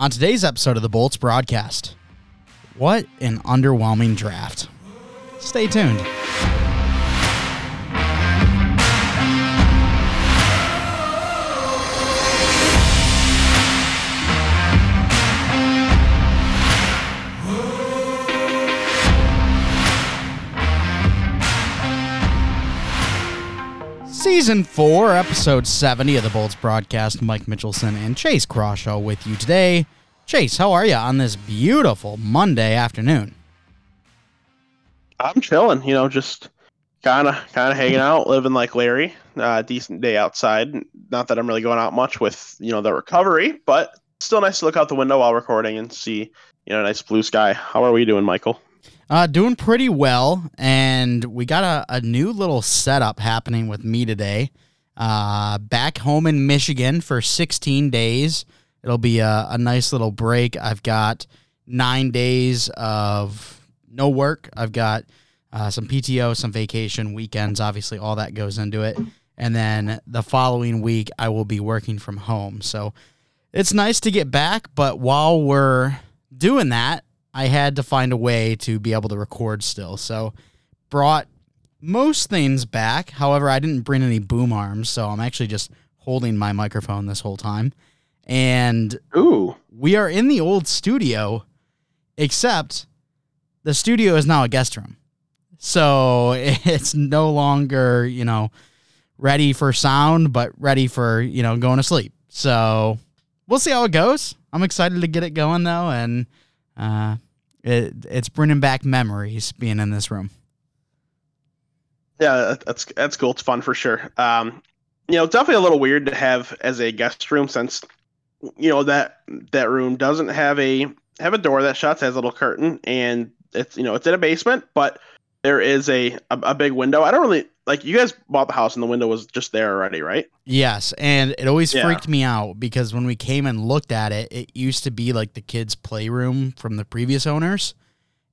On today's episode of the Bolts broadcast, what an underwhelming draft. Stay tuned. Season 4, Episode 70 of the Bolts broadcast. Mike Mitchelson and Chase Crawshaw with you today. Chase, how are you on this beautiful Monday afternoon? I'm chilling, you know, just kind of kind of hanging out, living like Larry. Uh, decent day outside. Not that I'm really going out much with you know the recovery, but still nice to look out the window while recording and see you know nice blue sky. How are we doing, Michael? Uh, doing pretty well, and we got a, a new little setup happening with me today. Uh, back home in Michigan for 16 days. It'll be a, a nice little break. I've got nine days of no work. I've got uh, some PTO, some vacation, weekends. Obviously, all that goes into it. And then the following week, I will be working from home. So it's nice to get back, but while we're doing that, I had to find a way to be able to record still. So brought most things back. However, I didn't bring any boom arms, so I'm actually just holding my microphone this whole time. And Ooh, we are in the old studio, except the studio is now a guest room. So it's no longer, you know, ready for sound, but ready for, you know, going to sleep. So we'll see how it goes. I'm excited to get it going though, and uh, it, it's bringing back memories being in this room. yeah, that's that's cool. It's fun for sure. Um, you know, definitely a little weird to have as a guest room since you know that that room doesn't have a have a door that shuts, has a little curtain, and it's you know it's in a basement, but there is a a, a big window. I don't really like you guys bought the house and the window was just there already, right? Yes, and it always Yeah. freaked me out because when we came and looked at it, it used to be like the kids' playroom from the previous owners,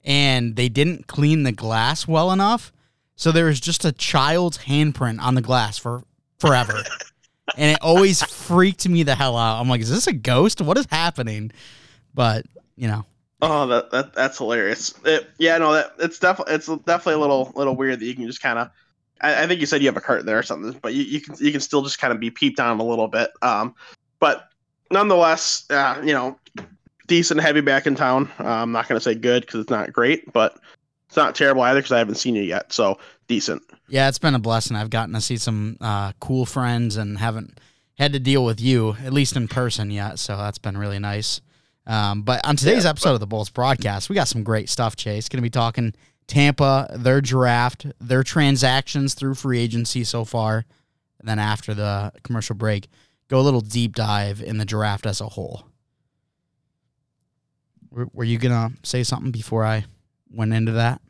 and they didn't clean the glass well enough, so there was just a child's handprint on the glass for forever, and it always freaked me the hell out. I'm like, is this a ghost? What is happening? But you know, Oh, that, that that's hilarious. It, yeah, no, that it's definitely it's definitely a little little weird that you can just kind of. I, I think you said you have a curtain there or something, but you, you can you can still just kind of be peeped on a little bit. Um, but nonetheless, uh, you know, decent heavy back in town. Uh, I'm not gonna say good because it's not great, but it's not terrible either because I haven't seen you yet. So decent. yeah, it's been a blessing. I've gotten to see some uh, cool friends and haven't had to deal with you at least in person yet, so that's been really nice. Um, but on today's Yeah, episode of the Bolts broadcast, we got some great stuff, Chase. Going to be talking Tampa, their draft, their transactions through free agency so far. And then after the commercial break, go a little deep dive in the draft as a whole. Were, you going to say something before I went into that?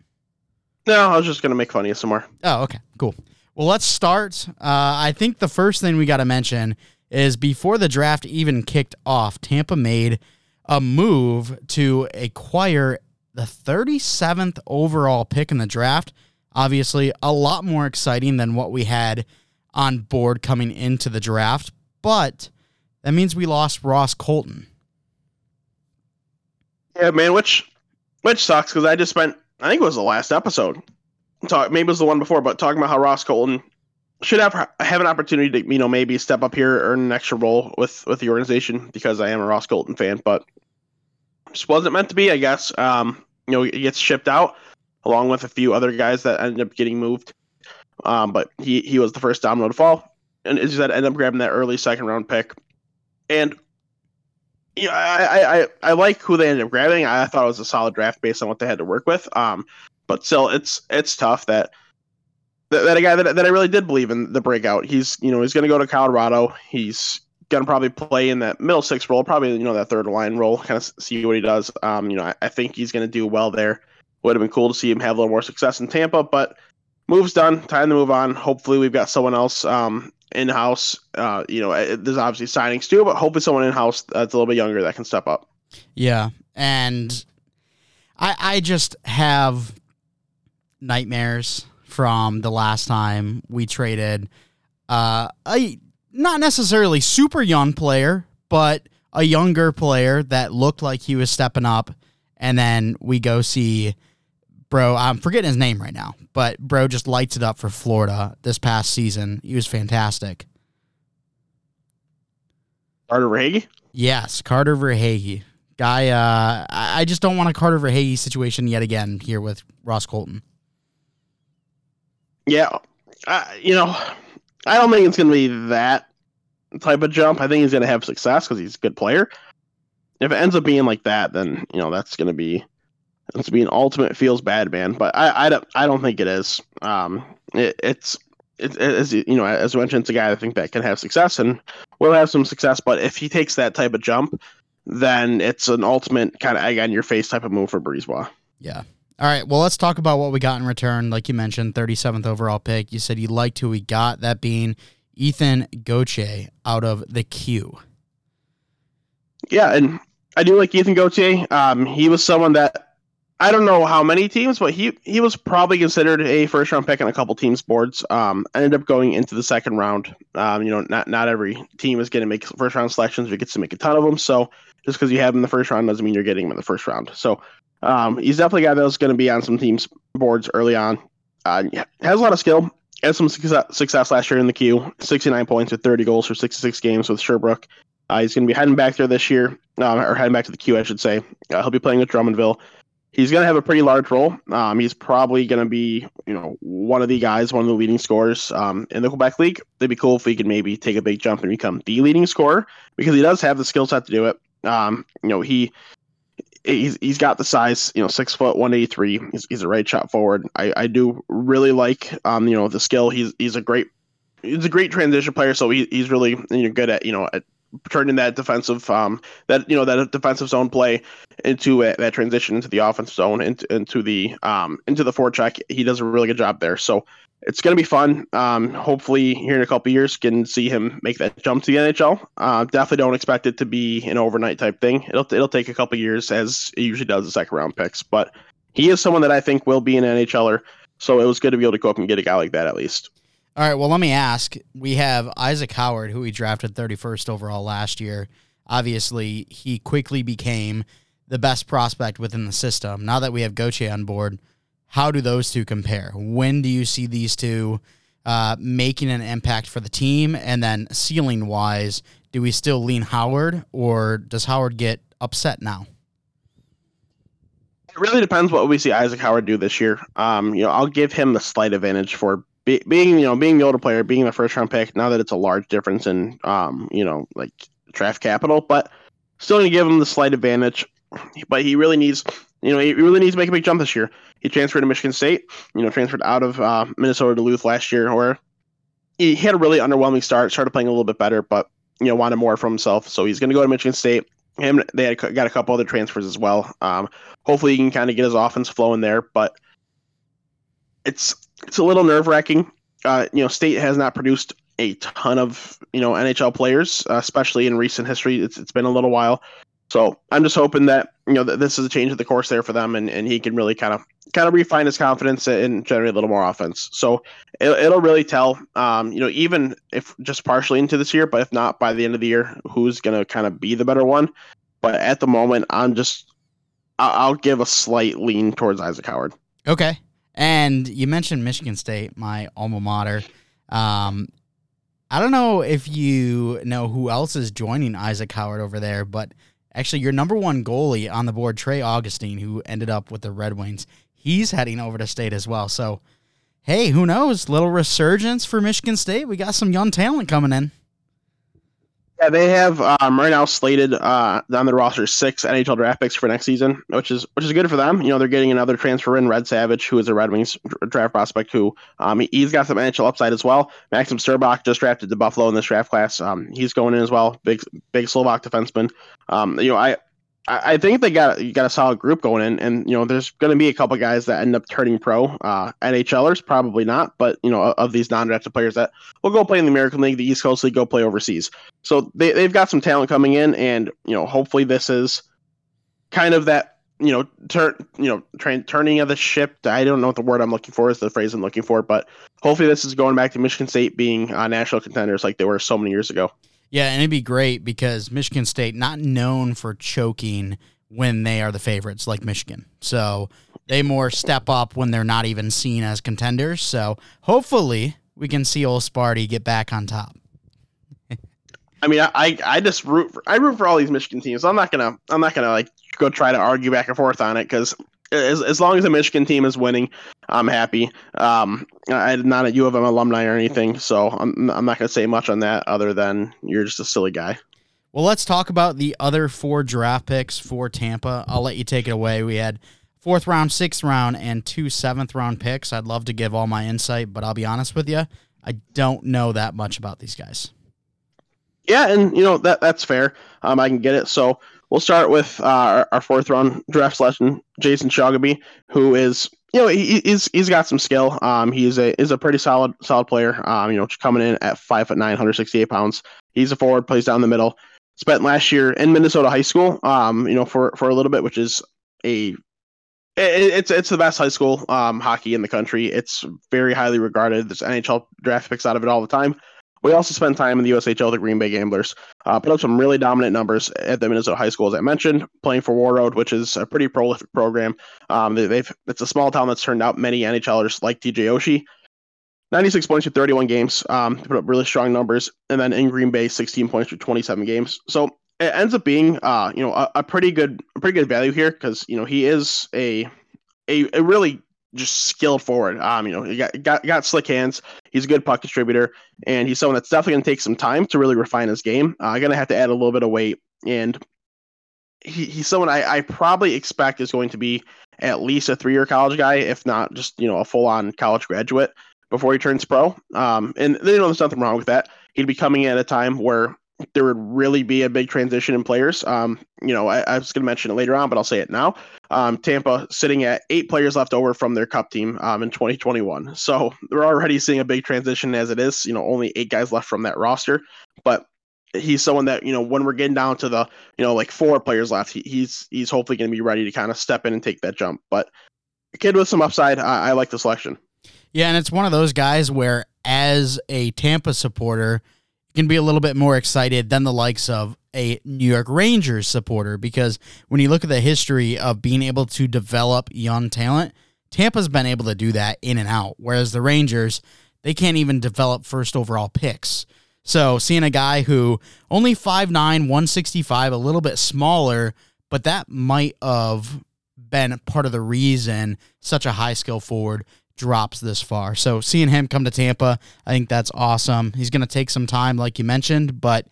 No, I was just gonna make fun of you some more. Oh, okay, cool. Well, let's start. Uh, I think the first thing we got to mention is before the draft even kicked off, Tampa made a move to acquire the 37th overall pick in the draft. Obviously, a lot more exciting than what we had on board coming into the draft, but that means we lost Ross Colton. Yeah, man, which which sucks because I just spent I think it was the last episode. Talk maybe it was the one before, but talking about how Ross Colton should have have an opportunity to you know maybe step up here, earn an extra role with with the organization because I am a Ross Colton fan, but just wasn't meant to be, I guess. Um, you know, he gets shipped out along with a few other guys that ended up getting moved. Um, but he he was the first domino to fall, and as you said, ended up grabbing that early second round pick, and yeah, I, I, I, I like who they ended up grabbing. I thought it was a solid draft based on what they had to work with. Um, but still, it's it's tough that that, that a guy that, that I really did believe in the breakout. He's you know he's going to go to Colorado. He's going to probably play in that middle six role, probably you know that third line role, kind of see what he does. Um, you know I, I think he's going to do well there. Would have been cool to see him have a little more success in Tampa, but move's done. Time to move on. Hopefully, we've got someone else um, in house. Uh, you know, there's obviously signings too, but hopefully someone in house that's a little bit younger that can step up. Yeah, and I I just have nightmares from the last time we traded uh, a not necessarily super young player, but a younger player that looked like he was stepping up, and then we go see bro. I'm forgetting his name right now, but bro just lights it up for Florida this past season. He was fantastic. Carter Verhaeghe? Yes, Carter Verhaeghe. Guy, uh, I just don't want a Carter Verhaeghe situation yet again here with Ross Colton. Yeah, uh, you know, I don't think it's going to be that type of jump. I think he's going to have success because he's a good player. If it ends up being like that, then you know that's going to be it's be an ultimate feels bad man. But I, I don't I don't think it is. Um, it, it's it, as you know, as mentioned, it's a guy I think that can have success and will have some success. But if he takes that type of jump, then it's an ultimate kind of egg on your face type of move for BriseBois. Yeah. All right. Well, let's talk about what we got in return. Like you mentioned, 37th overall pick. You said you liked who we got, that being Ethan Gauthier out of the Q. Yeah, and I do like Ethan Gauthier. Um, he was someone that I don't know how many teams, but he he was probably considered a first round pick on a couple teams' boards. Um, ended up going into the second round. Um, you know, not not every team is going to make first round selections. We get to make a ton of them. So just because you have him in the first round doesn't mean you're getting him in the first round. So um, he's definitely a guy that was going to be on some teams' boards early on. Uh, has a lot of skill. Had some success, last year in the Q. 69 points with 30 goals for 66 games with Sherbrooke. Uh, he's going to be heading back there this year, uh, or heading back to the Q, I should say. Uh, he'll be playing with Drummondville he's going to have a pretty large role. Um, he's probably going to be, you know, one of the guys, one of the leading scorers um, in the Quebec League. It'd be cool if he could maybe take a big jump and become the leading scorer because he does have the skill set to do it. Um, you know, he he's, he's got the size, you know, six foot, one eighty three. He's, he's a right shot forward. I, I do really like, um, you know, the skill. He's he's a great he's a great transition player. So he, he's really you know good at you know at turning that defensive um that you know that defensive zone play into a, that transition into the offensive zone into, into the um into the forecheck. He does a really good job there. So it's going to be fun. Um hopefully here in a couple years can see him make that jump to the nhl uh, definitely don't expect it to be an overnight type thing. It'll, it'll take a couple years as it usually does the second round picks. But he is someone that i think will be an nhler so it was good to be able to go up and get a guy like that at least all right. Well, let me ask. We have Isaac Howard, who we drafted 31st overall last year. Obviously, he quickly became the best prospect within the system. Now that we have Gauthier on board, how do those two compare? When do you see these two uh, making an impact for the team? And then ceiling wise, do we still lean Howard or does Howard get upset now? It really depends what we see Isaac Howard do this year. Um, you know, I'll give him the slight advantage for be, being you know being the older player, being the first round pick. Now that it's a large difference in um you know like draft capital, but still gonna give him the slight advantage. But he really needs you know he really needs to make a big jump this year. He transferred to Michigan State. You know transferred out of uh, Minnesota Duluth last year, where he had a really underwhelming start. Started playing a little bit better, but you know wanted more from himself. So he's gonna go to Michigan State. Him they had got a couple other transfers as well. Um, hopefully he can kind of get his offense flowing there, but it's it's a little nerve wracking. Uh, you know, State has not produced a ton of you know NHL players, uh, especially in recent history. It's it's been a little while, so I'm just hoping that you know that this is a change of the course there for them, and, and he can really kind of kind of refine his confidence and generate a little more offense. So it, it'll really tell, um, you know, even if just partially into this year, but if not by the end of the year, who's gonna kind of be the better one. But at the moment, I'm just I'll give a slight lean towards Isaac Howard. Okay. And you mentioned Michigan State, my alma mater. Um, I don't know if you know who else is joining Isaac Howard over there, but actually, your number one goalie on the board, Trey Augustine, who ended up with the Red Wings, he's heading over to state as well. So, hey, who knows? Little resurgence for Michigan State. We got some young talent coming in. Yeah, they have um, right now slated uh, on the roster six NHL draft picks for next season, which is which is good for them. You know, they're getting another transfer in Red Savage, who is a Red Wings draft prospect. Who um, he's got some NHL upside as well. Maxim Strbak just drafted to Buffalo in this draft class. Um, he's going in as well. Big big Slovak defenseman. Um, you know, I I, think they got you got a solid group going in, and you know there's going to be a couple guys that end up turning pro. Uh, NHLers probably not, but you know of these non-drafted players that will go play in the American League, the East Coast League, go play overseas. So they they've got some talent coming in, and you know hopefully this is kind of that you know turn you know turning of the ship. I don't know what the word I'm looking for is the phrase I'm looking for, but hopefully this is going back to Michigan State being uh, national contenders like they were so many years ago. Yeah, and it'd be great because Michigan State not known for choking when they are the favorites like Michigan. So they more step up when they're not even seen as contenders. So hopefully we can see old Sparty get back on top. I mean, I, I just root for I root for all these Michigan teams. I'm not gonna I'm not gonna like go try to argue back and forth on it because as, as long as the Michigan team is winning, I'm happy. Um, I'm not a U of M alumni or anything, so I'm I'm not gonna say much on that other than you're just a silly guy. Well, let's talk about the other four draft picks for Tampa. I'll let you take it away. We had fourth round, sixth round, and two seventh round picks. I'd love to give all my insight, but I'll be honest with you, I don't know that much about these guys. Yeah, and you know that that's fair. Um, I can get it. So we'll start with uh, our, our, fourth round draft selection, Jayson Shaugabay, who is you know he, he's he's got some skill. Um, he's a is a pretty solid solid player. Um, you know, coming in at five foot nine, 168 pounds. He's a forward, plays down the middle. Spent last year in Minnesota high school. Um, you know, for for a little bit, which is a it's it's the best high school um, hockey in the country. It's very highly regarded. There's NHL draft picks out of it all the time. We also spend time in the USHL, the Green Bay Gamblers. Uh, put up some really dominant numbers at the Minnesota high school, as I mentioned, playing for Warroad, which is a pretty prolific program. Um, they, have it's a small town that's turned out many NHLers like TJ Oshie. 96 points for 31 games, um, put up really strong numbers, and then in Green Bay, 16 points for 27 games. So it ends up being, uh, you know, a, a pretty good, a pretty good value here because you know he is a, a, a really just skilled forward. Um, you know, he got, got got slick hands. He's a good puck distributor, and he's someone that's definitely going to take some time to really refine his game. Uh, going to have to add a little bit of weight, and he, he's someone I, I probably expect is going to be at least a three-year college guy, if not just you know a full-on college graduate before he turns pro. Um, and you know, there's nothing wrong with that. He'd be coming in at a time where there would really be a big transition in players. Um, you know, I, I was going to mention it later on, but I'll say it now. Um, Tampa sitting at eight players left over from their cup team um, in 2021. So they're already seeing a big transition as it is. You know, only eight guys left from that roster. But he's someone that, you know, when we're getting down to the, you know, like four players left, he, he's he's hopefully going to be ready to kind of step in and take that jump. But a kid with some upside, I, I like the selection. Yeah, and it's one of those guys where, as a Tampa supporter, can be a little bit more excited than the likes of a New York Rangers supporter because when you look at the history of being able to develop young talent, Tampa's been able to do that in and out, whereas the Rangers, they can't even develop first overall picks. So seeing a guy who only 5'9, 165, a little bit smaller, but that might have been part of the reason such a high skill forward drops this far. So seeing him come to Tampa, I think that's awesome. He's going to take some time, like you mentioned, but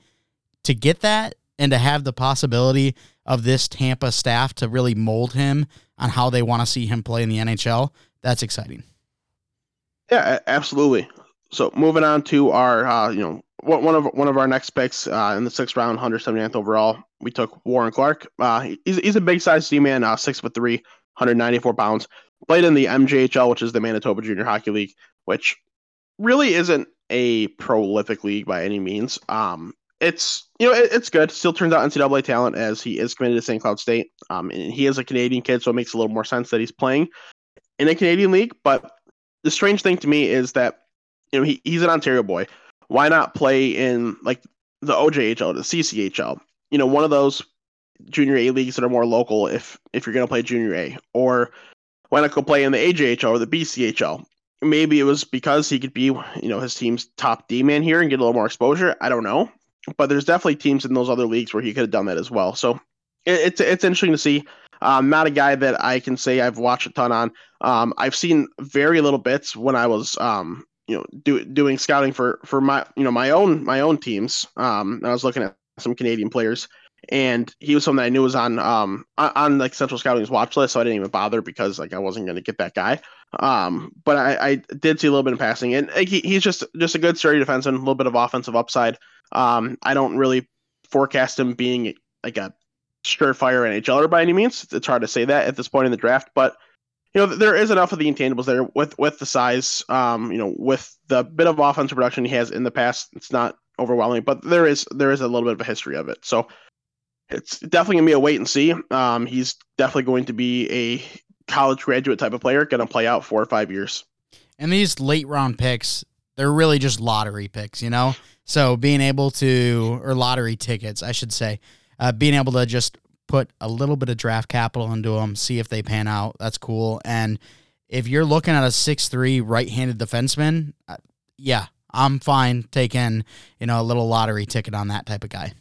to get that and to have the possibility of this Tampa staff to really mold him on how they want to see him play in the NHL, that's exciting. Yeah, absolutely. So moving on to our, uh, you know, one of one of our next picks uh, in the sixth round, 179th overall, we took Warren Clark. Uh, he's, he's a big size D man, uh, six foot three, 194 pounds played in the MJHL, which is the Manitoba Junior Hockey League, which really isn't a prolific league by any means. Um, it's you know it, it's good. Still turns out NCAA talent as he is committed to St. Cloud State. Um, and he is a Canadian kid, so it makes a little more sense that he's playing in a Canadian league. But the strange thing to me is that you know he, he's an Ontario boy. Why not play in like the OJHL, the CCHL? You know, one of those junior A leagues that are more local if if you're going to play junior A, or why not go play in the AJHL or the BCHL? Maybe it was because he could be, you know, his team's top D man here and get a little more exposure. I don't know, but there's definitely teams in those other leagues where he could have done that as well. So it, it's it's interesting to see. Um, not a guy that I can say I've watched a ton on. Um, I've seen very little bits when I was, um, you know, do, doing scouting for for my, you know, my own my own teams. Um, I was looking at some Canadian players and he was someone that I knew was on um on, like Central Scouting's watch list, so I didn't even bother because like I wasn't going to get that guy. Um, but I, I did see a little bit of passing, and he, he's just just a good sturdy defenseman, a little bit of offensive upside. Um, I don't really forecast him being like a surefire NHLer by any means. It's hard to say that at this point in the draft, but you know there is enough of the intangibles there with with the size. Um, you know, with the bit of offensive production he has in the past, it's not overwhelming, but there is there is a little bit of a history of it. So it's definitely gonna be a wait and see. Um, he's definitely going to be a college graduate type of player, to play out four or five years. And these late round picks, They're really just lottery picks, you know? So being able to, or lottery tickets, I should say, uh, being able to just put a little bit of draft capital into them, see if they pan out, that's cool. And if you're looking at a six-three right-handed defenseman, uh, yeah, I'm fine taking, you know, a little lottery ticket on that type of guy.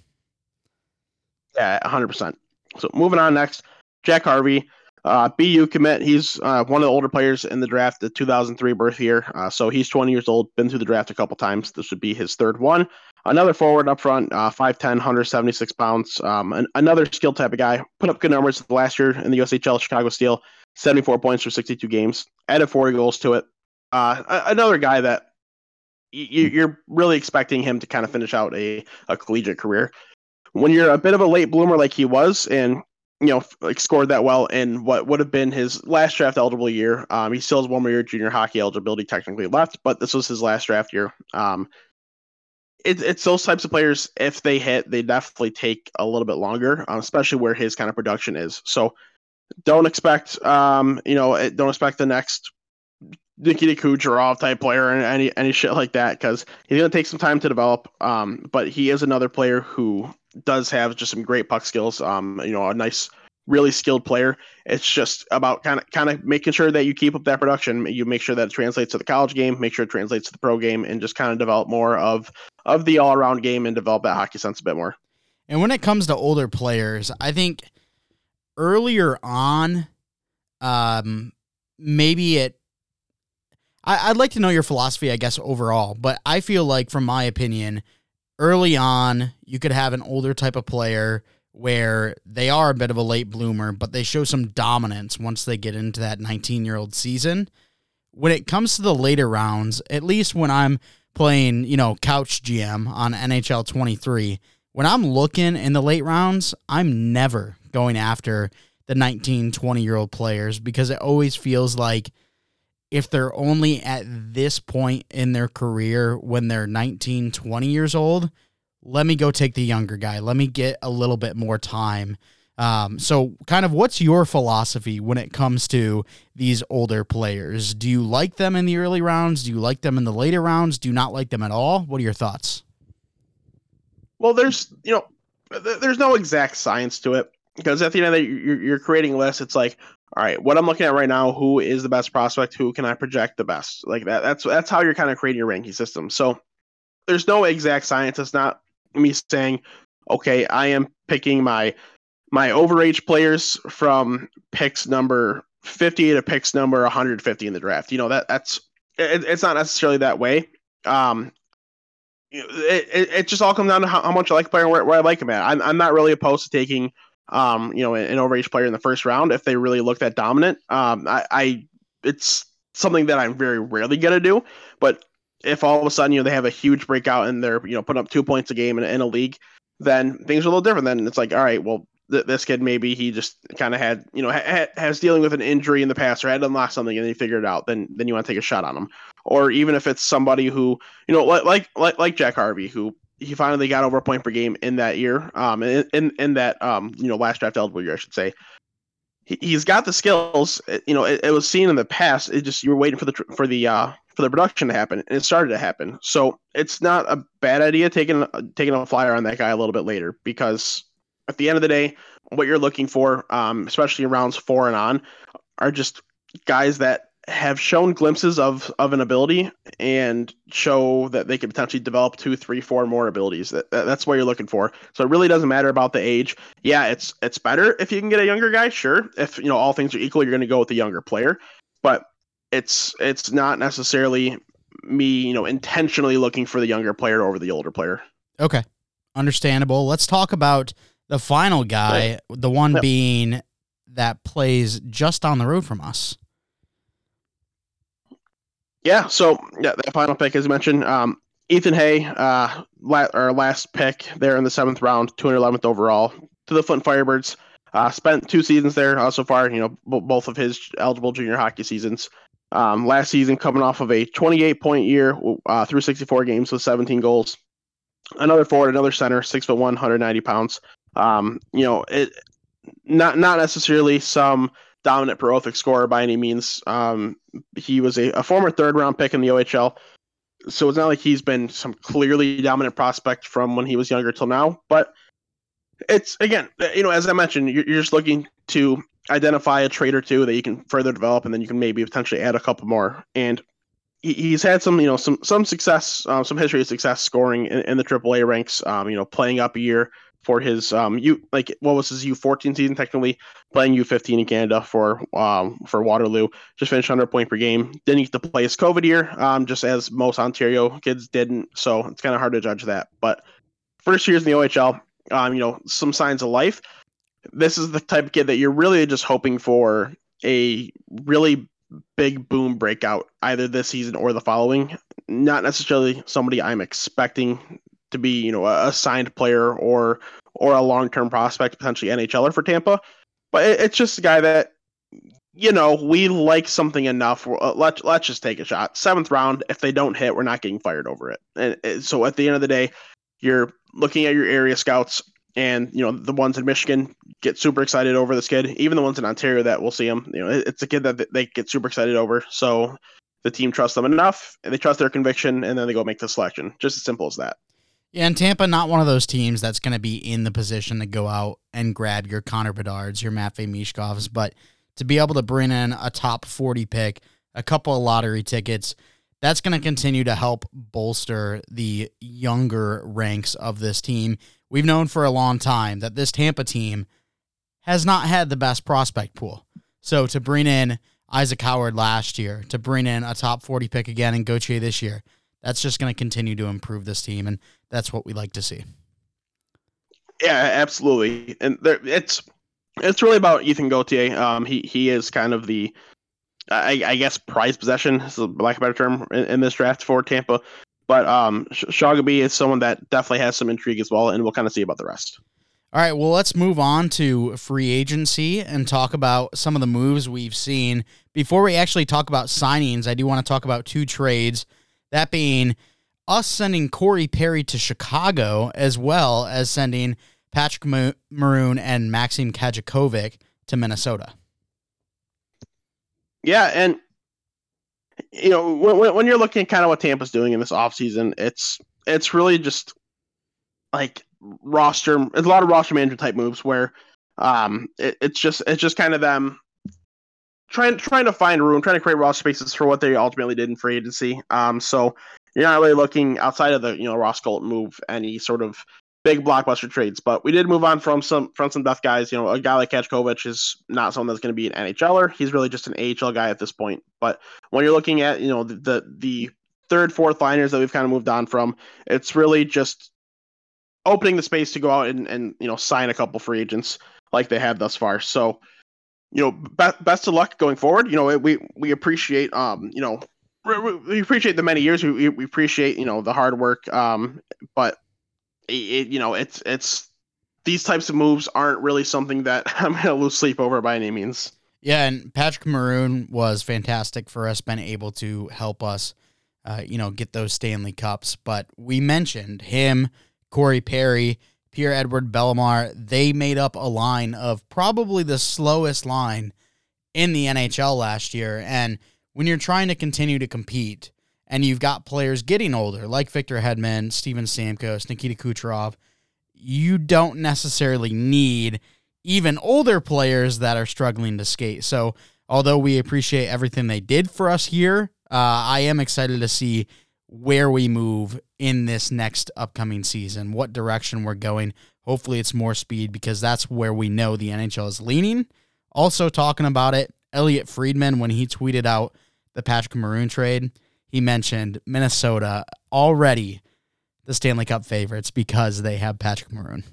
Yeah, 100%. So moving on next, Jack Harvey. Uh, BU commit. He's uh, one of the older players in the draft, the 2003 birth year. Uh, so he's 20 years old, been through the draft a couple times. This would be his third one. Another forward up front, uh, 5'10, 176 pounds. Um, an, another skill type of guy. Put up good numbers last year in the USHL Chicago Steel, 74 points for 62 games. Added 40 goals to it. Uh, another guy that you're really expecting him to kind of finish out a, a collegiate career. When you're a bit of a late bloomer like he was, and you know, like scored that well in what would have been his last draft eligible year. Um, he still has one more year junior hockey eligibility technically left, but this was his last draft year. Um, it, it's those types of players. If they hit, they definitely take a little bit longer, um, especially where his kind of production is. So don't expect, um, you know, don't expect the next Nikita Kucherov type player and any any shit like that because he's gonna take some time to develop. Um, but he is another player who does have just some great puck skills. Um, you know, a nice, really skilled player. It's just about kind of kind of making sure that you keep up that production. You make sure that it translates to the college game, make sure it translates to the pro game, and just kind of develop more of of the all around game and develop that hockey sense a bit more. And when it comes to older players, I think earlier on, um, maybe it. I, I'd like to know your philosophy, I guess, overall, but I feel like, from my opinion, early on, you could have an older type of player where they are a bit of a late bloomer, but they show some dominance once they get into that 19 year old season. When it comes to the later rounds, at least when I'm playing, you know, couch GM on NHL 23, when I'm looking in the late rounds, I'm never going after the 19, 20 year old players because it always feels like if they're only at this point in their career when they're 19, 20 years old, let me go take the younger guy. Let me get a little bit more time. Um, so, kind of, what's your philosophy when it comes to these older players? Do you like them in the early rounds? Do you like them in the later rounds? Do you not like them at all? What are your thoughts? Well, there's you know, there's no exact science to it because at the end of the day, you're, you're creating lists. It's like, all right, what I'm looking at right now, who is the best prospect? Who can I project the best? Like that. That's that's how you're kind of creating your ranking system. So there's no exact science. It's not me saying, okay, I am picking my my overage players from picks number 50 to picks number 150 in the draft. You know that that's it, it's not necessarily that way. Um, it, it, it, just all comes down to how, how much I like player and where, where I like him at. I'm, I'm not really opposed to taking um, you know, an overage player in the first round if they really look that dominant. Um, I, I it's something that I'm very rarely gonna do, but if all of a sudden you know they have a huge breakout and they're you know putting up two points a game in, in a league, then things are a little different. Then it's like, all right, well, th- this kid maybe he just kind of had you know ha- has dealing with an injury in the past or had unlocked something and he figured it out. Then then you want to take a shot on him, or even if it's somebody who you know like like like Jack Harvey who he finally got over a point per game in that year. Um, in in, in that um, you know, last draft eligible year, I should say. He, he's got the skills. You know, it, it, was seen in the past. It just you were waiting for the for the uh for the production to happen, and it started to happen. So it's not a bad idea taking taking a flyer on that guy a little bit later because at the end of the day, what you're looking for, um, especially in rounds four and on, are just guys that have shown glimpses of of an ability and show that they could potentially develop two, three, four more abilities. That, that, that's what you're looking for. So it really doesn't matter about the age. Yeah, it's it's better if you can get a younger guy. Sure, if you know all things are equal, you're going to go with the younger player. But it's it's not necessarily me, you know, intentionally looking for the younger player over the older player. Okay, understandable. Let's talk about the final guy, right. the one yep. being that plays just on the road from us. Yeah, so yeah, the final pick, as mentioned, um, Ethan Hay, uh, la- our last pick there in the seventh round, 211th overall to the Flint Firebirds. Uh, spent two seasons there uh, so far, you know, b- both of his eligible junior hockey seasons. Um, last season, coming off of a 28 point year uh, through 64 games with 17 goals. Another forward, another center, six foot one, 190 pounds. Um, you know, it not not necessarily some dominant prolific scorer by any means. Um, he was a, a, former third round pick in the OHL. so it's not like he's been some clearly dominant prospect from when he was younger till now. But it's again, you know, as I mentioned, you're, you're just looking to identify a trait or two that you can further develop, and then you can maybe potentially add a couple more. And he, he's had some, you know, some some success, um, some history of success scoring in, in the AAA ranks. Um, you know, playing up a year for his um U like what was his U fourteen season technically playing U fifteen in Canada for um for Waterloo just finished hundred point per game didn't get to play his COVID year um just as most Ontario kids didn't so it's kind of hard to judge that but first years in the OHL um you know some signs of life. This is the type of kid that you're really just hoping for a really big boom breakout either this season or the following not necessarily somebody I'm expecting to be, you know, a, signed player or or a long term prospect, potentially NHLer for Tampa. But it, it's just a guy that, you know, we like something enough. Uh, let's let's just take a shot. Seventh round. If they don't hit, we're not getting fired over it. And, so at the end of the day, you're looking at your area scouts, and you know the ones in Michigan get super excited over this kid. Even the ones in Ontario that we'll see him. You know, it's a kid that they get super excited over. So the team trusts them enough, and they trust their conviction, and then they go make the selection. Just as simple as that. Yeah, and Tampa not one of those teams that's going to be in the position to go out and grab your Connor Bedards, your Matvey Michkovs, but to be able to bring in a top 40 pick, a couple of lottery tickets, that's going to continue to help bolster the younger ranks of this team. We've known for a long time that this Tampa team has not had the best prospect pool. So to bring in Isaac Howard last year, to bring in a top 40 pick again in Gauthier this year, that's just going to continue to improve this team, and that's what we like to see. Yeah, absolutely, and there, it's it's really about Ethan Gauthier. Um, he he is kind of the, I, I guess, prize possession, is lack of a better term, in, in this draft for Tampa. But um, Shaugabay is someone that definitely has some intrigue as well, and we'll kind of see about the rest. All right, well, let's move on to free agency and talk about some of the moves we've seen. Before we actually talk about signings, I do want to talk about two trades that being us sending Corey Perry to Chicago, as well as sending Patrick Maroon and Maxim Cajkovic to Minnesota. Yeah, and you know when, when you're looking at kind of what Tampa's doing in this offseason, it's it's really just like roster. It's a lot of roster management type moves where um it, it's just it's just kind of them trying trying to find room, trying to create roster spaces for what they ultimately did in free agency. Um, so you're not really looking outside of the you know Ross Colton move any sort of big blockbuster trades, but we did move on from some from some death guys. You know, a guy like Cajkovic is not someone that's going to be an NHLer. He's really just an AHL guy at this point. But when you're looking at you know the the, the third, fourth liners that we've kind of moved on from, it's really just opening the space to go out and, and you know sign a couple free agents like they have thus far. So you know, best best of luck going forward. You know, we we appreciate um, you know, we appreciate the many years. We we appreciate you know the hard work. Um, but it, you know, it's it's these types of moves aren't really something that I'm gonna lose sleep over by any means. Yeah, and Patrick Maroon was fantastic for us, been able to help us, uh, you know, get those Stanley Cups. But we mentioned him, Corey Perry Pierre-Edouard Bellemare, they made up a line of probably the slowest line in the NHL last year. And when you're trying to continue to compete and you've got players getting older, like Victor Hedman, Steven Stamkos, Nikita Kucherov, you don't necessarily need even older players that are struggling to skate. So, although we appreciate everything they did for us here, uh, I am excited to see where we move in this next upcoming season, what direction we're going. Hopefully, it's more speed because that's where we know the NHL is leaning. Also, talking about it, Elliot Friedman, when he tweeted out the Patrick Maroon trade, he mentioned Minnesota already the Stanley Cup favorites because they have Patrick Maroon.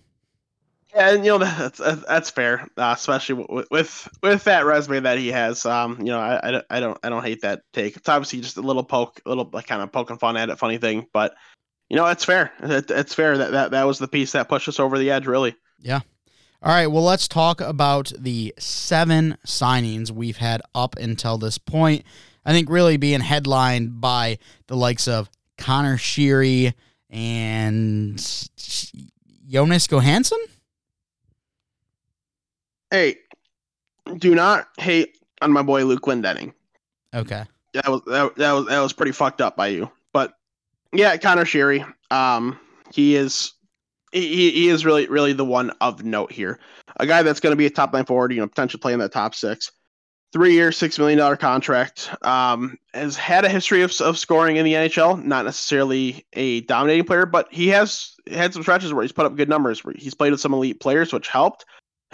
And you know that's that's fair, uh, especially with, with with that resume that he has. Um, you know, I, I, I don't I don't hate that take. It's obviously just a little poke, a little like kind of poking fun at it, funny thing, but you know, it's fair. It, it's fair that, that that was the piece that pushed us over the edge, really. Yeah. All right. Well, let's talk about the seven signings we've had up until this point. I think really being headlined by the likes of Conor Sheary and Jonas Johansson hey, do not hate on my boy Luke Glendening. Okay. That was that, that was that was pretty fucked up by you. But Yeah, Conor Sheary. Um, he is he, he is really really the one of note here. A guy that's going to be a top line forward, you know, potentially playing that top six. Three year, six million dollar contract. Um, has had a history of, of scoring in the NHL. Not necessarily a dominating player, but he has had some stretches where he's put up good numbers. Where he's played with some elite players, which helped.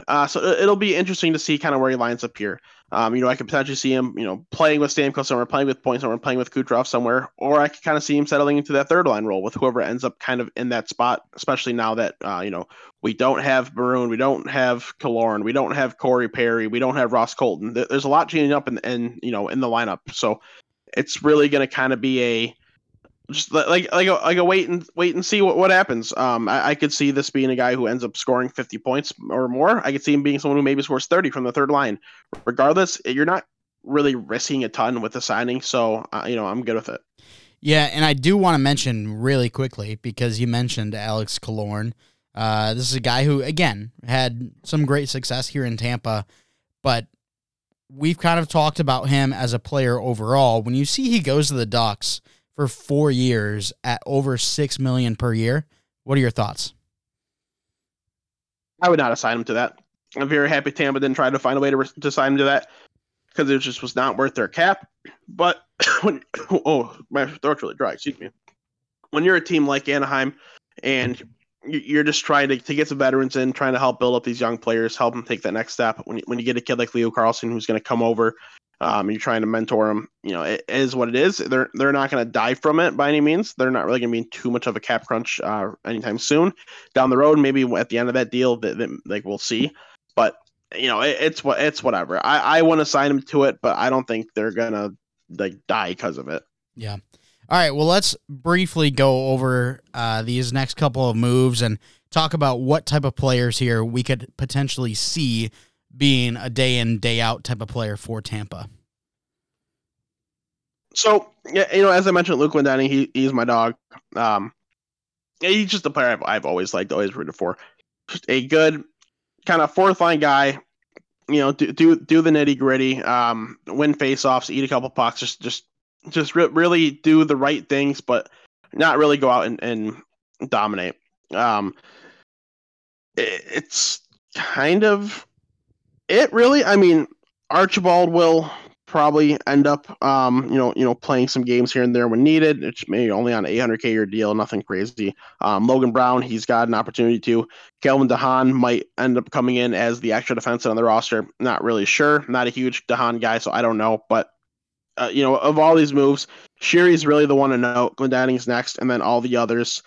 Uh, so it'll be interesting to see kind of where he lines up here. Um, you know, I could potentially see him, you know, playing with Stamkos somewhere, playing with Point somewhere, playing with Kucherov somewhere, or I could kind of see him settling into that third line role with whoever ends up kind of in that spot, especially now that, uh, you know, we don't have Maroon, we don't have Killorn, we don't have Corey Perry, we don't have Ross Colton. There's a lot changing up in, in you know, in the lineup. So it's really going to kind of be a, just like like a, like a wait and wait and see what, what happens. Um, I, I, could see this being a guy who ends up scoring 50 points or more. I could see him being someone who maybe scores 30 from the third line. Regardless, you're not really risking a ton with the signing, so uh, you know I'm good with it. Yeah, and I do want to mention really quickly because you mentioned Alex Killorn. Uh, this is a guy who, again, had some great success here in Tampa, but we've kind of talked about him as a player overall. When you see he goes to the Ducks for four years at over six million per year. What are your thoughts? I would not assign him to that. I'm very happy Tampa didn't try to find a way to, re- to sign him to that because it just was not worth their cap. But when oh my throat's really dry, excuse me. When you're a team like Anaheim and you're just trying to, to get some veterans in, trying to help build up these young players, help them take that next step. When you, when you get a kid like Leo Carlsson who's going to come over um, you're trying to mentor them. You know, it is what it is. They're they're not going to die from it by any means. They're not really going to be in too much of a cap crunch uh, anytime soon. Down the road, maybe at the end of that deal, that, that like we'll see. But you know, it, it's what it's whatever. I I want to sign them to it, but I don't think they're gonna like die because of it. Yeah. All right. Well, let's briefly go over uh, these next couple of moves and talk about what type of players here we could potentially see being a day in day out type of player for Tampa. So yeah, you know, as I mentioned, Luke Glendening, he he's my dog. Um, he's just a player I've, I've always liked, always rooted for. Just a good kind of fourth line guy. You know, do do, do the nitty gritty, um, win faceoffs, eat a couple pucks, just just just re- really do the right things, but not really go out and, and dominate. Um, it, it's kind of it really, I mean, Archibald will probably end up, um, you know, you know, playing some games here and there when needed. It's maybe only on 800k year deal, nothing crazy. Um, Logan Brown, he's got an opportunity to. Calvin DeHaan might end up coming in as the extra defenseman on the roster. Not really sure. Not a huge DeHaan guy, so I don't know. But uh, you know, of all these moves, Sheary's really the one to know. Glendening's next, and then all the others.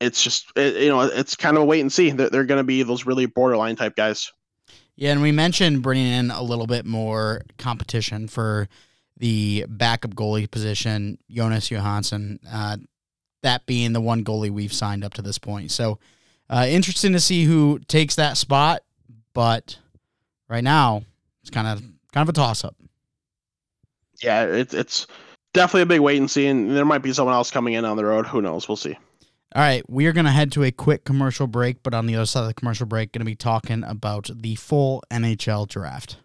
It's just, it, you know, it's kind of a wait and see. They're, they're going to be those really borderline type guys. Yeah, and we mentioned bringing in a little bit more competition for the backup goalie position, Jonas Johansson. Uh, that being the one goalie we've signed up to this point. So uh, interesting to see who takes that spot, but right now it's kind of kind of a toss up. Yeah, it's it's definitely a big wait and see, and there might be someone else coming in on the road. Who knows? We'll see. All right, we are going to head to a quick commercial break, but on the other side of the commercial break, going to be talking about the full NHL draft.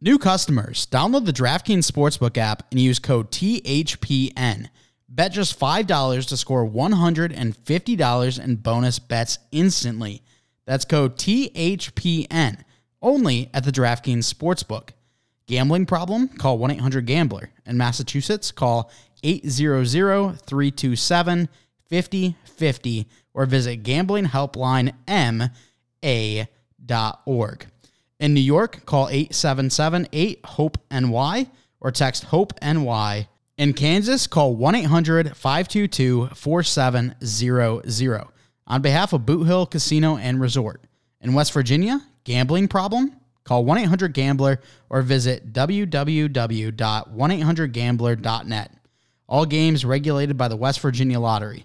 New customers, download the DraftKings Sportsbook app and use code THPN. Bet just $5 to score $150 in bonus bets instantly. That's code THPN, only at the DraftKings Sportsbook. Gambling problem? Call 1 800 Gambler. In Massachusetts, call 800 327 5050 or visit gamblinghelplinema.org. In New York, call 877 8 HOPE NY or text HOPE NY. In Kansas, call 1 800 522 4700. On behalf of Boot Hill Casino and Resort. In West Virginia, gambling problem? Call 1 800 Gambler or visit www.1800Gambler.net. All games regulated by the West Virginia Lottery.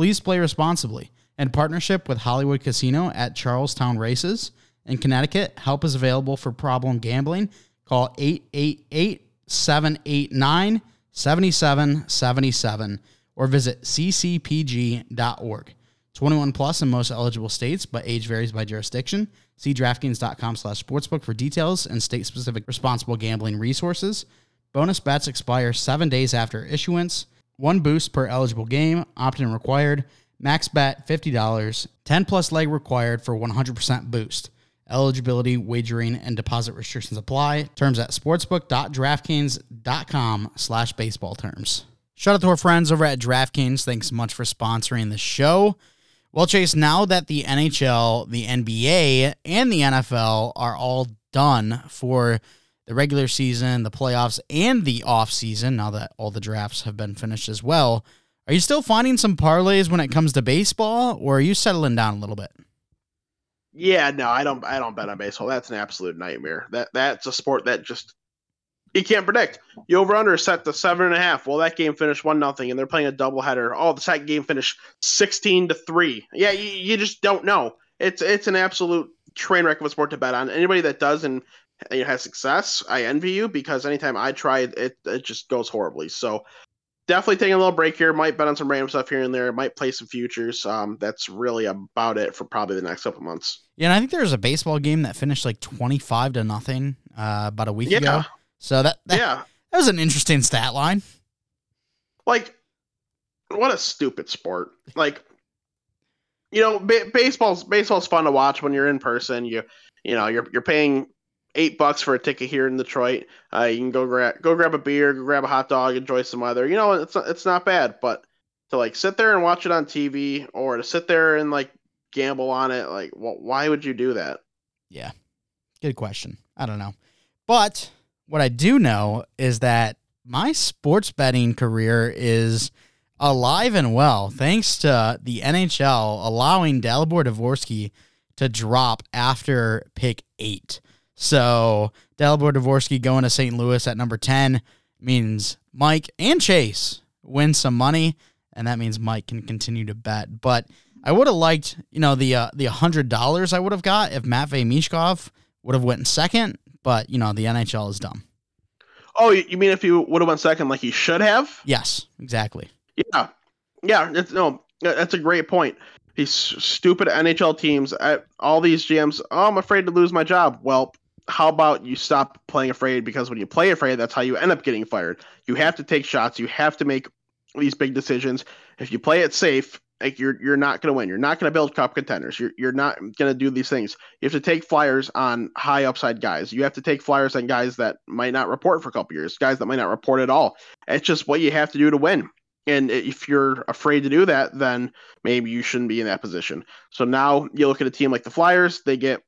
Please play responsibly. In partnership with Hollywood Casino at Charlestown Races in Connecticut, help is available for problem gambling. Call 888 789 7777 or visit ccpg.org. 21 plus in most eligible states, but age varies by jurisdiction. See DraftKings.com slash sportsbook for details and state-specific responsible gambling resources. Bonus bets expire seven days after issuance. One boost per eligible game, opt in required. Max bet $50, 10 plus leg required for 100% boost. Eligibility, wagering, and deposit restrictions apply. Terms at sportsbook.draftkings.com slash baseball terms. Shout out to our friends over at DraftKings. Thanks much for sponsoring the show. Well, Chase, now that the NHL, the NBA, and the NFL are all done for the regular season, the playoffs, and the off season, now that all the drafts have been finished as well, are you still finding some parlays when it comes to baseball, or are you settling down a little bit? Yeah, no, I don't. I don't bet on baseball. That's an absolute nightmare. That that's a sport that just you can't predict. You over under set to seven and a half. Well, that game finished one nothing, and they're playing a doubleheader. Oh, the second game finished sixteen to three. Yeah, you, you just don't know. It's it's an absolute train wreck of a sport to bet on. Anybody that does and has success, I envy you because anytime I try it, it just goes horribly. So definitely taking a little break here. Might bet on some random stuff here and there. Might play some futures. Um, that's really about it for probably the next couple months. Yeah, and I think there was a baseball game that finished like twenty five to nothing uh, about a week yeah. ago. So that, that yeah, that was an interesting stat line. Like, what a stupid sport. Like, you know, ba- baseball's baseball's fun to watch when you're in person. You you know you're you're paying eight bucks for a ticket here in Detroit. Uh, you can go grab go grab a beer, go grab a hot dog, enjoy some weather. You know, it's it's not bad, but to like sit there and watch it on TV or to sit there and like gamble on it, like wh- why would you do that? Yeah, good question. I don't know, but what I do know is that my sports betting career is alive and well thanks to the NHL allowing Dalibor Dvorsky to drop after pick eight. So Dalibor Dvorsky going to St. Louis at number 10 means Mike and Chase win some money, and that means Mike can continue to bet. But I would have liked, you know, the uh, the hundred dollars I would have got if Matvey Michkov would have went in second, but you know the NHL is dumb. Oh, you mean if he would have went second like he should have? Yes, exactly. Yeah, yeah. It's, no, that's a great point. These stupid NHL teams, all these GMs. Oh, I'm afraid to lose my job. Well, how about you stop playing afraid? Because when you play afraid that's how you end up getting fired. You have to take shots. You have to make these big decisions. If you play it safe like you're you're not going to win. You're not going to build cup contenders. You're, you're not going to do these things. You have to take flyers on high upside guys. You have to take flyers on guys that might not report for a couple years guys that might not report at all. It's just what you have to do to win. And if you're afraid to do that then maybe you shouldn't be in that position. So now you look at a team like the flyers. They get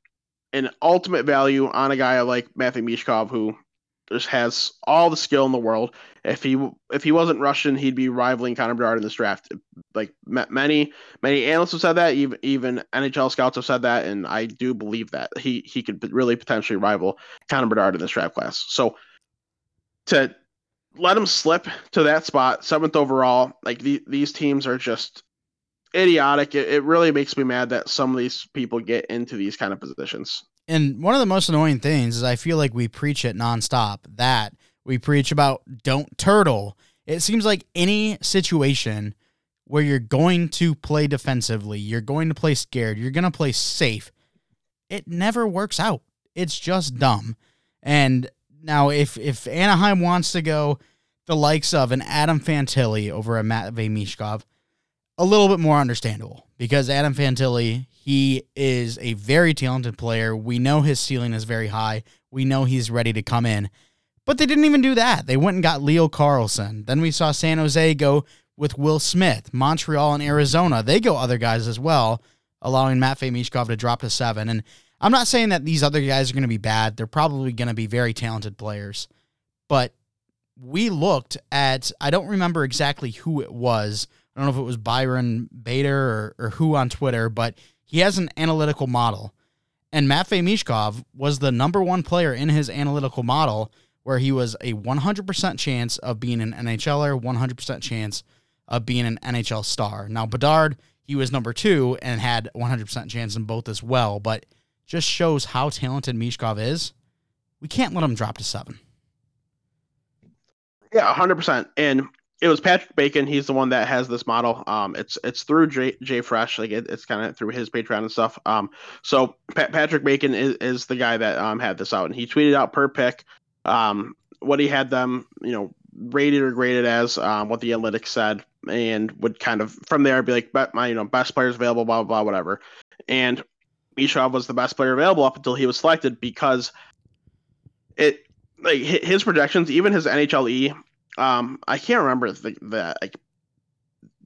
an ultimate value on a guy like Matthew Michkov who just has all the skill in the world. If he if he wasn't Russian, he'd be rivaling Connor Bedard in this draft. Like many many analysts have said that, even even NHL scouts have said that, and I do believe that he he could really potentially rival Connor Bedard in this draft class. So to let him slip to that spot, seventh overall, like the, these teams are just idiotic. It, it really makes me mad that some of these people get into these kind of positions. And one of the most annoying things is I feel like we preach it nonstop that we preach about don't turtle. It seems like any situation where you're going to play defensively, you're going to play scared, you're going to play safe, it never works out. It's just dumb. And now if if Anaheim wants to go the likes of an Adam Fantilli over a Matvey Michkov, a little bit more understandable because Adam Fantilli, he is a very talented player. We know his ceiling is very high. We know he's ready to come in. But they didn't even do that. They went and got Leo Carlsson. Then we saw San Jose go with Will Smith. Montreal and Arizona, they go other guys as well, allowing Matvey Michkov to drop to seven. And I'm not saying that these other guys are going to be bad. They're probably going to be very talented players. But we looked at, I don't remember exactly who it was I don't know if it was Byron Bader or, or who on Twitter, but he has an analytical model. And Matvey Michkov was the number one player in his analytical model where he was a 100% chance of being an NHLer, 100% chance of being an NHL star. Now, Bedard, he was number two and had 100% chance in both as well, but just shows how talented Michkov is. We can't let him drop to seven. Yeah, 100%. And it was Patrick Bacon. He's the one that has this model. Um, it's it's through Jay, JFresh, like it, it's kind of through his Patreon and stuff. Um, so pa- Patrick Bacon is, is the guy that um had this out, and he tweeted out per pick, um, what he had them, you know, rated or graded as, um, what the analytics said, and would kind of from there be like, bet my you know best players available, blah blah blah, whatever. And Michkov was the best player available up until he was selected because it like his projections, even his NHLE. Um, I can't remember the, the like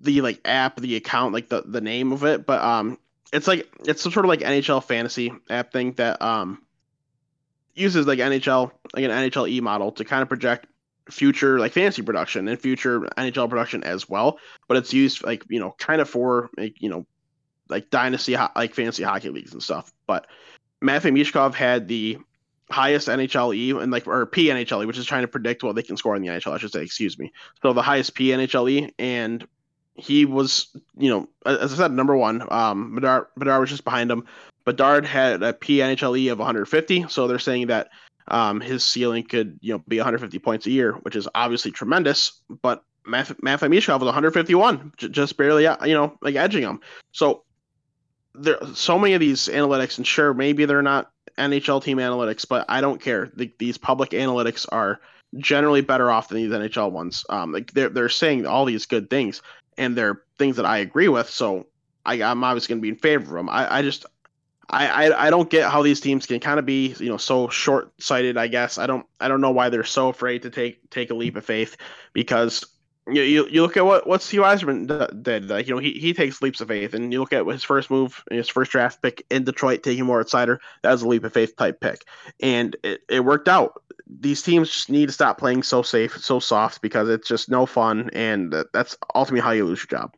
the like app, the account, like the the name of it, but um, it's like it's some sort of like NHL fantasy app thing that um uses like NHL like an NHL E model to kind of project future like fantasy production and future NHL production as well. But it's used like you know kind of for like you know like dynasty like fantasy hockey leagues and stuff. But Matvey Michkov had the highest NHLE and like or PNHLE, which is trying to predict what they can score in the NHL. I should say, excuse me. So the highest PNHLE, and he was, you know, as I said, number one. Um, Bedard, Bedard was just behind him. Bedard had a PNHLE of 150, so they're saying that um, his ceiling could, you know, be 150 points a year, which is obviously tremendous. But Math- Matvey Michkov was 151, j- just barely, uh, you know, like edging him. So there, so many of these analytics, and sure, maybe they're not NHL team analytics, but I don't care. The, these public analytics are generally better off than these NHL ones. Um, like they're they're saying all these good things, and they're things that I agree with. So I, I'm obviously going to be in favor of them. I, I just I, I, I don't get how these teams can kind of be you know so short sighted. I guess I don't I don't know why they're so afraid to take take a leap of faith because you, you, you look at what what Steve Yzerman did. You know, he, he takes leaps of faith, and you look at his first move, his first draft pick in Detroit, taking Moritz Seider. That was a leap of faith type pick, and it, it worked out. These teams just need to stop playing so safe, so soft, because it's just no fun, and that's ultimately how you lose your job.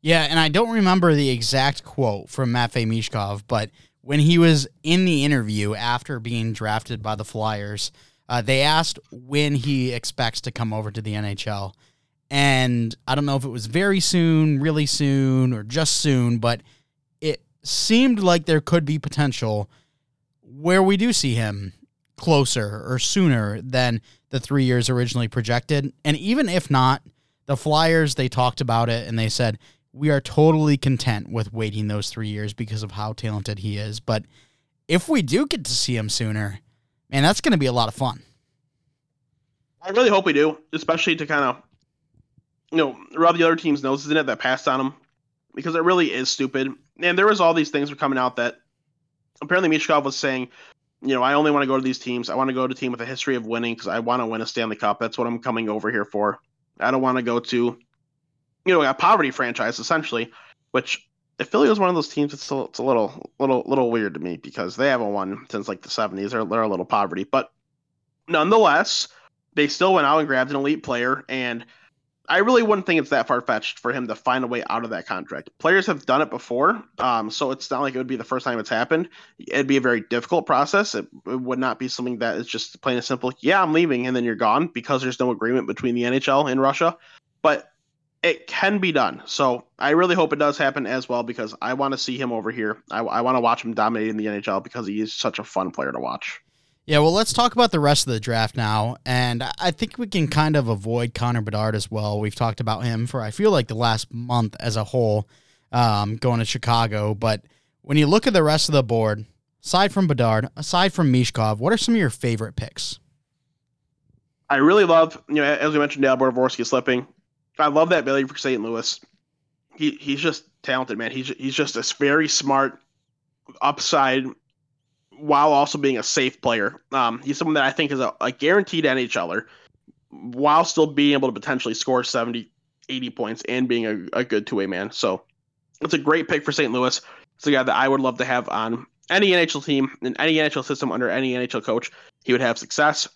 Yeah, and I don't remember the exact quote from Matvey Michkov, but when he was in the interview after being drafted by the Flyers, uh, they asked when he expects to come over to the NHL and I don't know if it was very soon, really soon, or just soon, but it seemed like there could be potential where we do see him closer or sooner than the three years originally projected. And even if not, the Flyers, they talked about it and they said, we are totally content with waiting those three years because of how talented he is. But if we do get to see him sooner, man, that's going to be a lot of fun. I really hope we do, especially to kind of you know, rub the other team's noses in it that passed on him because it really is stupid. And there was all these things were coming out that apparently Michkov was saying, you know, I only want to go to these teams. I want to go to a team with a history of winning because I want to win a Stanley Cup. That's what I'm coming over here for. I don't want to go to, you know, a poverty franchise essentially, which if Philly was one of those teams, it's a, it's a little, little, little weird to me because they haven't won since like the 70s. They're, they're a little poverty, but nonetheless, they still went out and grabbed an elite player and I really wouldn't think it's that far fetched for him to find a way out of that contract. Players have done it before, um, so it's not like it would be the first time it's happened. It'd be a very difficult process. It, it, would not be something that is just plain and simple. Yeah, I'm leaving, and then you're gone because there's no agreement between the NHL and Russia. But it can be done. So I really hope it does happen as well because I want to see him over here. I, I want to watch him dominating the NHL because he is such a fun player to watch. Yeah, well, let's talk about the rest of the draft now. And I think we can kind of avoid Connor Bedard as well. We've talked about him for, I feel like, the last month as a whole, um, going to Chicago. But when you look at the rest of the board, aside from Bedard, aside from Michkov, what are some of your favorite picks? I really love, you know, as we mentioned, Dalibor Dvorsky slipping. I love that Billy for St. Louis. He he's just talented, man. He's he's just a very smart, upside while also being a safe player. Um, he's someone that I think is a, a guaranteed NHLer while still being able to potentially score 70, 80 points and being a, a good two way man. So it's a great pick for St. Louis. It's a guy that I would love to have on any NHL team in any NHL system under any NHL coach. He would have success.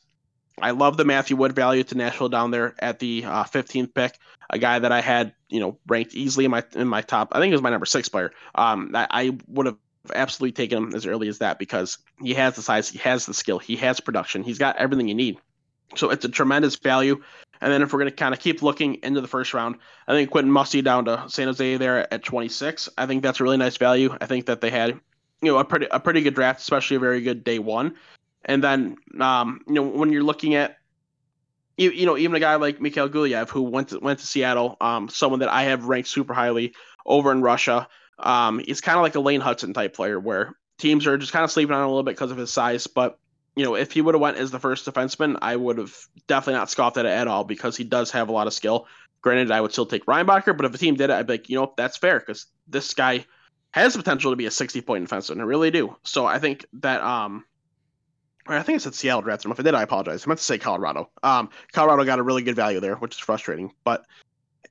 I love the Matthew Wood value to Nashville down there at the uh, 15th pick. A guy that I had, you know, ranked easily in my in my top. I think it was my number six player. Um, I, I would have absolutely taken him as early as that because he has the size, he has the skill, he has production, he's got everything you need. So it's a tremendous value. And then if we're going to kind of keep looking into the first round, I think Quentin Musty down to San Jose there at 26. I think that's a really nice value. I think that they had, you know, a pretty a pretty good draft, especially a very good day one. And then, um, you know, when you're looking at, you, you know, even a guy like Mikhail Gulyayev who went to went to Seattle, um, someone that I have ranked super highly over in Russia. Um, he's kind of like a Lane Hutson type player where teams are just kind of sleeping on a little bit because of his size, but you know, if he would have went as the first defenseman, I would have definitely not scoffed at it at all because he does have a lot of skill. Granted, I would still take Reinbacher, but if a team did it, I'd be like, you know, that's fair because this guy has the potential to be a 60 point defenseman. I really do. So I think that um I think I said Seattle drafted him. If I did, I apologize. I meant to say Colorado. Um, Colorado got a really good value there, which is frustrating. But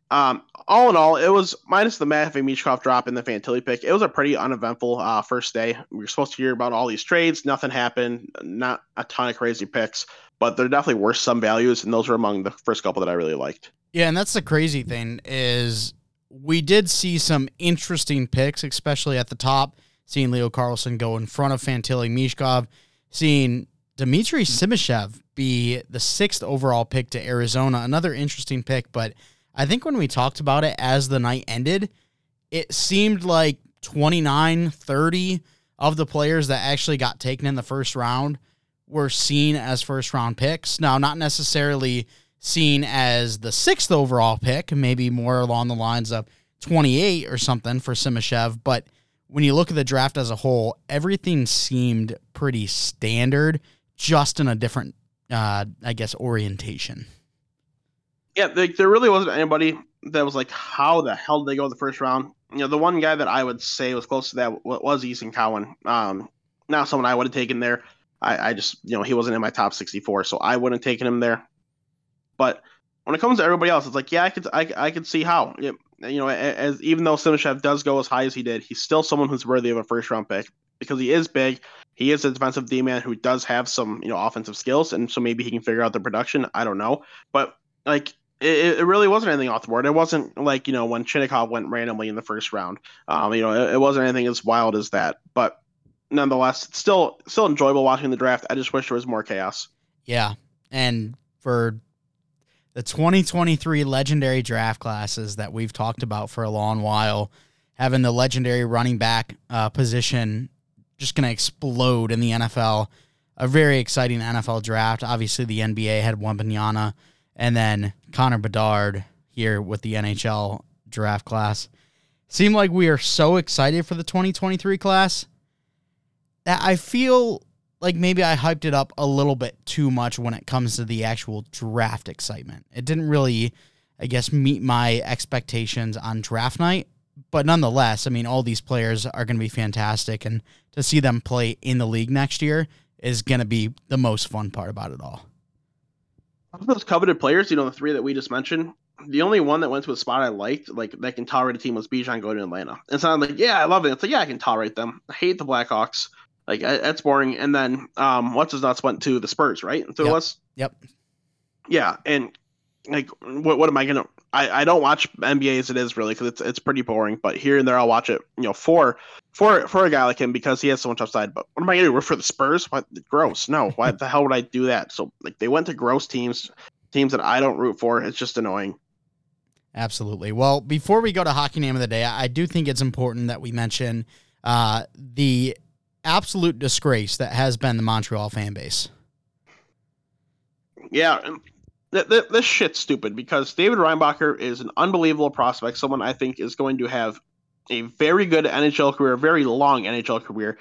um, all in all, it was minus the Matvey Michkov drop and the Fantilli pick. It was a pretty uneventful uh, first day. We were supposed to hear about all these trades. Nothing happened. Not a ton of crazy picks, but there definitely were some values, and those were among the first couple that I really liked. Yeah, and that's the crazy thing is we did see some interesting picks, especially at the top. Seeing Leo Carlsson go in front of Fantilli Michkov, seeing Dmitry Simashev be the sixth overall pick to Arizona. Another interesting pick, but I think when we talked about it as the night ended, it seemed like 29, 30 of the players that actually got taken in the first round were seen as first round picks. Now, not necessarily seen as the sixth overall pick, maybe more along the lines of 28 or something for Simashev. But when you look at the draft as a whole, everything seemed pretty standard, just in a different, uh, I guess, orientation yeah, like, there really wasn't anybody that was like, how the hell did they go the first round? You know, the one guy that I would say was close to that was Easton Cowan. Um, not someone I would have taken there. I, I just, you know, he wasn't in my top 64, so I wouldn't have taken him there. But when it comes to everybody else, it's like, yeah, I could, I, I could see how. You know, as even though Simashev does go as high as he did, he's still someone who's worthy of a first round pick because he is big. He is a defensive D man who does have some, you know, offensive skills, and so maybe he can figure out the production. I don't know, but like it, it really wasn't anything off the board. It wasn't like you know when Chinakhov went randomly in the first round. Um, you know, it, it wasn't anything as wild as that. But nonetheless, it's still still enjoyable watching the draft. I just wish there was more chaos. Yeah, and for the 2023 legendary draft classes that we've talked about for a long while, having the legendary running back uh, position just going to explode in the NFL. A very exciting NFL draft. Obviously, the NBA had Wembanyama and then Connor Bedard here with the NHL draft class. Seem like we are so excited for the 2023 class that I feel like maybe I hyped it up a little bit too much when it comes to the actual draft excitement. It didn't really, I guess, meet my expectations on draft night. But nonetheless, I mean, all these players are going to be fantastic. And to see them play in the league next year is going to be the most fun part about it all of those coveted players, you know, the three that we just mentioned, the only one that went to a spot I liked, like that can tolerate a team, was Bijan going to Atlanta. And so I'm like, yeah, I love it. It's like, yeah, I can tolerate them. I hate the Blackhawks. Like that's boring. And then um, what's his nuts went to the Spurs, right? So yep. let's, yep, yeah. And like, what what am I gonna? I, I don't watch NBA as it is really because it's it's pretty boring. But here and there I'll watch it. You know, for for for a guy like him because he has so much upside. But what am I gonna do? Root for the Spurs? What gross? No. Why the hell would I do that? So like they went to gross teams, teams that I don't root for. It's just annoying. Absolutely. Well, before we go to hockey name of the day, I do think it's important that we mention uh, the absolute disgrace that has been the Montreal fan base. Yeah, th- th- this shit's stupid because David Reinbacher is an unbelievable prospect. Someone I think is going to have a very good NHL career, a very long NHL career.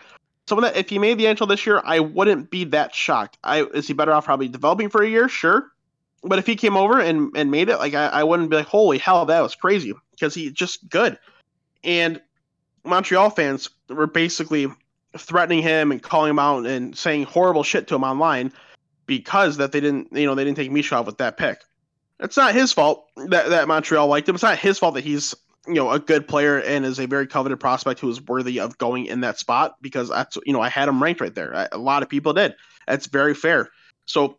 Someone that if he made the NHL this year, I wouldn't be that shocked. I is he better off probably developing for a year? Sure. But if he came over and, and made it, like I, I wouldn't be like, holy hell, that was crazy. Because he's just good. And Montreal fans were basically threatening him and calling him out and saying horrible shit to him online because that they didn't, you know, they didn't take Michkov with that pick. It's not his fault that, that Montreal liked him. It's not his fault that he's, you know, a good player and is a very coveted prospect who is worthy of going in that spot because that's, you know, I had him ranked right there. A lot of people did. That's very fair. So,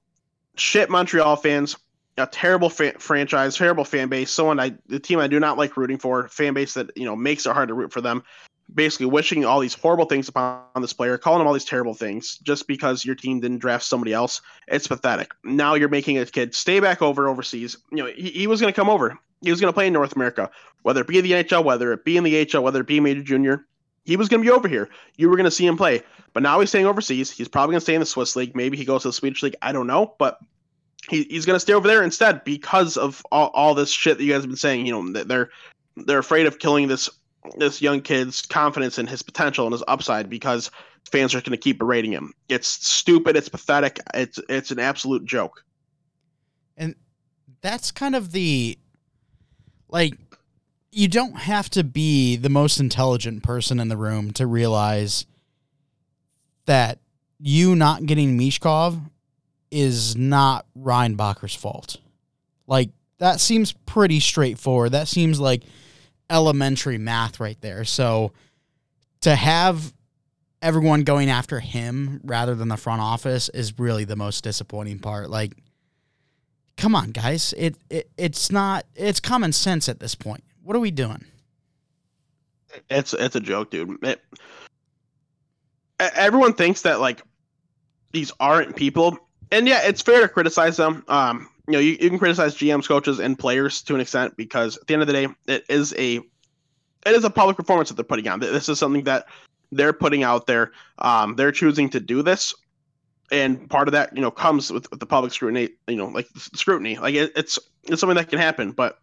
shit, Montreal fans, a terrible fa- franchise, terrible fan base, someone I, the team I do not like rooting for, fan base that, you know, makes it hard to root for them basically wishing all these horrible things upon this player, calling him all these terrible things just because your team didn't draft somebody else. It's pathetic. Now you're making a kid stay back over overseas. You know, he, he was going to come over. He was going to play in North America, whether it be the NHL, whether it be in the HL, whether it be Major Junior. He was going to be over here. You were going to see him play. But now he's staying overseas. He's probably going to stay in the Swiss League. Maybe he goes to the Swedish League. I don't know. But he, he's going to stay over there instead because of all, all this shit that you guys have been saying. You know, they're they're afraid of killing this this young kid's confidence in his potential and his upside because fans are going to keep berating him. It's stupid. It's pathetic. It's it's an absolute joke. And that's kind of the like you don't have to be the most intelligent person in the room to realize that you not getting Michkov is not Reinbacher's fault. Like that seems pretty straightforward. That seems like elementary math right there. So to have everyone going after him rather than the front office is really the most disappointing part. Like come on, guys. It, it it's not it's common sense at this point. What are we doing? It's it's a joke, dude. It, everyone thinks that like these aren't people, and yeah, it's fair to criticize them. Um, you know, you, you can criticize GMs, coaches, and players to an extent because at the end of the day, it is a it is a public performance that they're putting on. This is something that they're putting out there. Um, they're choosing to do this, and part of that, you know, comes with, with the public scrutiny. You know, like scrutiny, like it, it's it's something that can happen. But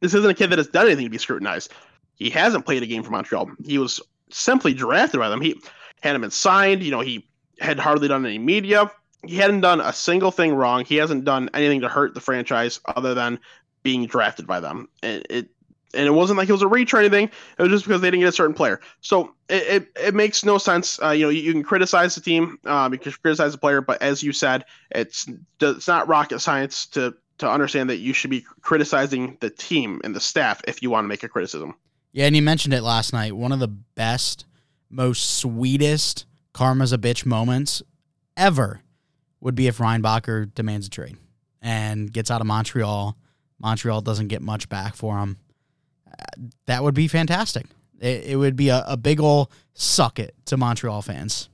this isn't a kid that has done anything to be scrutinized. He hasn't played a game for Montreal. He was simply drafted by them. He hadn't been signed. You know, he had hardly done any media. He hadn't done a single thing wrong. He hasn't done anything to hurt the franchise other than being drafted by them. And it and it wasn't like it was a reach or anything. It was just because they didn't get a certain player. So it, it, it makes no sense. Uh, you know, you, you, can criticize the team, um, you can criticize the player, but as you said, it's it's not rocket science to to understand that you should be criticizing the team and the staff if you want to make a criticism. Yeah, and you mentioned it last night. One of the best, most sweetest karma's a bitch moments ever would be if Reinbacher demands a trade and gets out of Montreal. Montreal doesn't get much back for him. That would be fantastic. It, it would be a, a big ol' suck it to Montreal fans.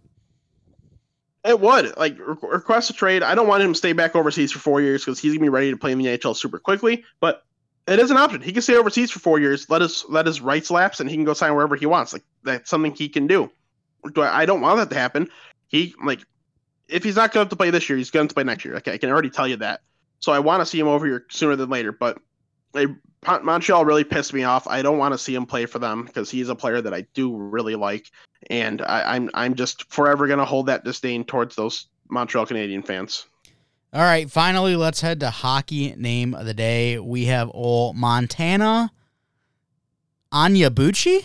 It would like request a trade. I don't want him to stay back overseas for four years because he's gonna be ready to play in the NHL super quickly. But it is an option. He can stay overseas for four years. Let his let his rights lapse, and he can go sign wherever he wants. Like that's something he can do. Do I, I don't want that to happen. He like if he's not going to play this year, he's going to play next year. Okay, I can already tell you that. So I want to see him over here sooner than later. But they, Montreal really pissed me off. I don't want to see him play for them because he's a player that I do really like, and I, I'm I'm just forever going to hold that disdain towards those Montreal Canadian fans. All right, finally, let's head to hockey name of the day. We have old Montana Onyebuchi.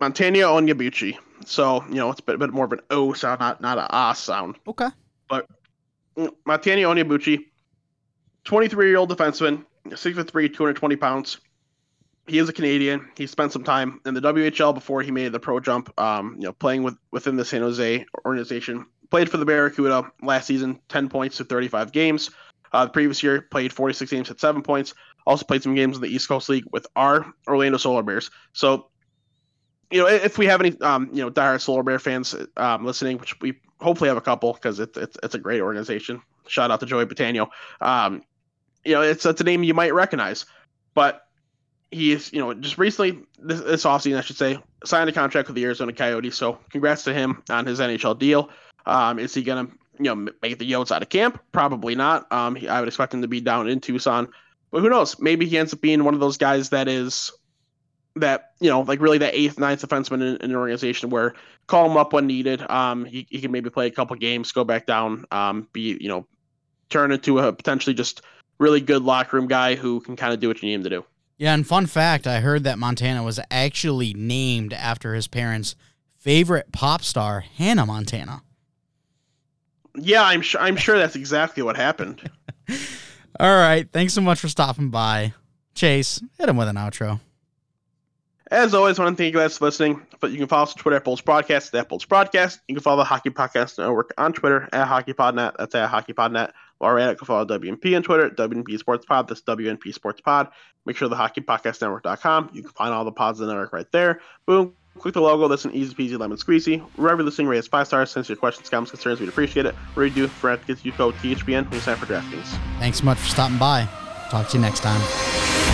Montana Onyebuchi. So, you know, it's a bit, bit more of an O sound, not not a ah sound. Okay. But mm, Montana Onyebuchi, 23 year old defenseman, 6'3, 220 pounds. He is a Canadian. He spent some time in the WHL before he made the pro jump, um, you know, playing with within the San Jose organization. Played for the Barracuda last season, 10 points to 35 games. Uh, the previous year, played 46 games at seven points. Also played some games in the East Coast League with our Orlando Solar Bears. So you know, if we have any, um, you know, diehard Solar Bear fans um, listening, which we hopefully have a couple because it's, it's it's a great organization. Shout out to Joey Batano. Um, you know, it's it's a name you might recognize, but he is, you know, just recently this, this offseason, I should say, signed a contract with the Arizona Coyotes. So congrats to him on his NHL deal. Um, is he gonna, you know, make the Yotes out of camp? Probably not. Um, he, I would expect him to be down in Tucson, but who knows? Maybe he ends up being one of those guys that is that you know, like really that eighth, ninth defenseman in, in, an organization where call him up when needed. Um, he, he can maybe play a couple games, go back down, um, be you know, turn into a potentially just really good locker room guy who can kind of do what you need him to do. Yeah, and fun fact, I heard that Montana was actually named after his parents' favorite pop star, Hannah Montana. Yeah, I'm sure. I'm sure that's exactly what happened. All right, thanks so much for stopping by, Chase. Hit him with an outro. As always, I want to thank you guys for listening. But you can follow us on Twitter at Bolts Broadcast, at Bolts Broadcast. You can follow the Hockey Podcast Network on Twitter at HockeyPodNet. That's at HockeyPodNet. While at it, can follow WNP on Twitter at WNP Sports Pod. That's WNP Sports Pod. Make sure the Hockey Podcast Network.com. You can find all the pods of the network right there. Boom. Click the logo. That's an easy peasy lemon squeezy. Wherever listening, rate us five stars. Send your questions, comments, concerns. We'd appreciate it. Where you do for get you code THPN when you sign for DraftKings. Thanks so much for stopping by. Talk to you next time.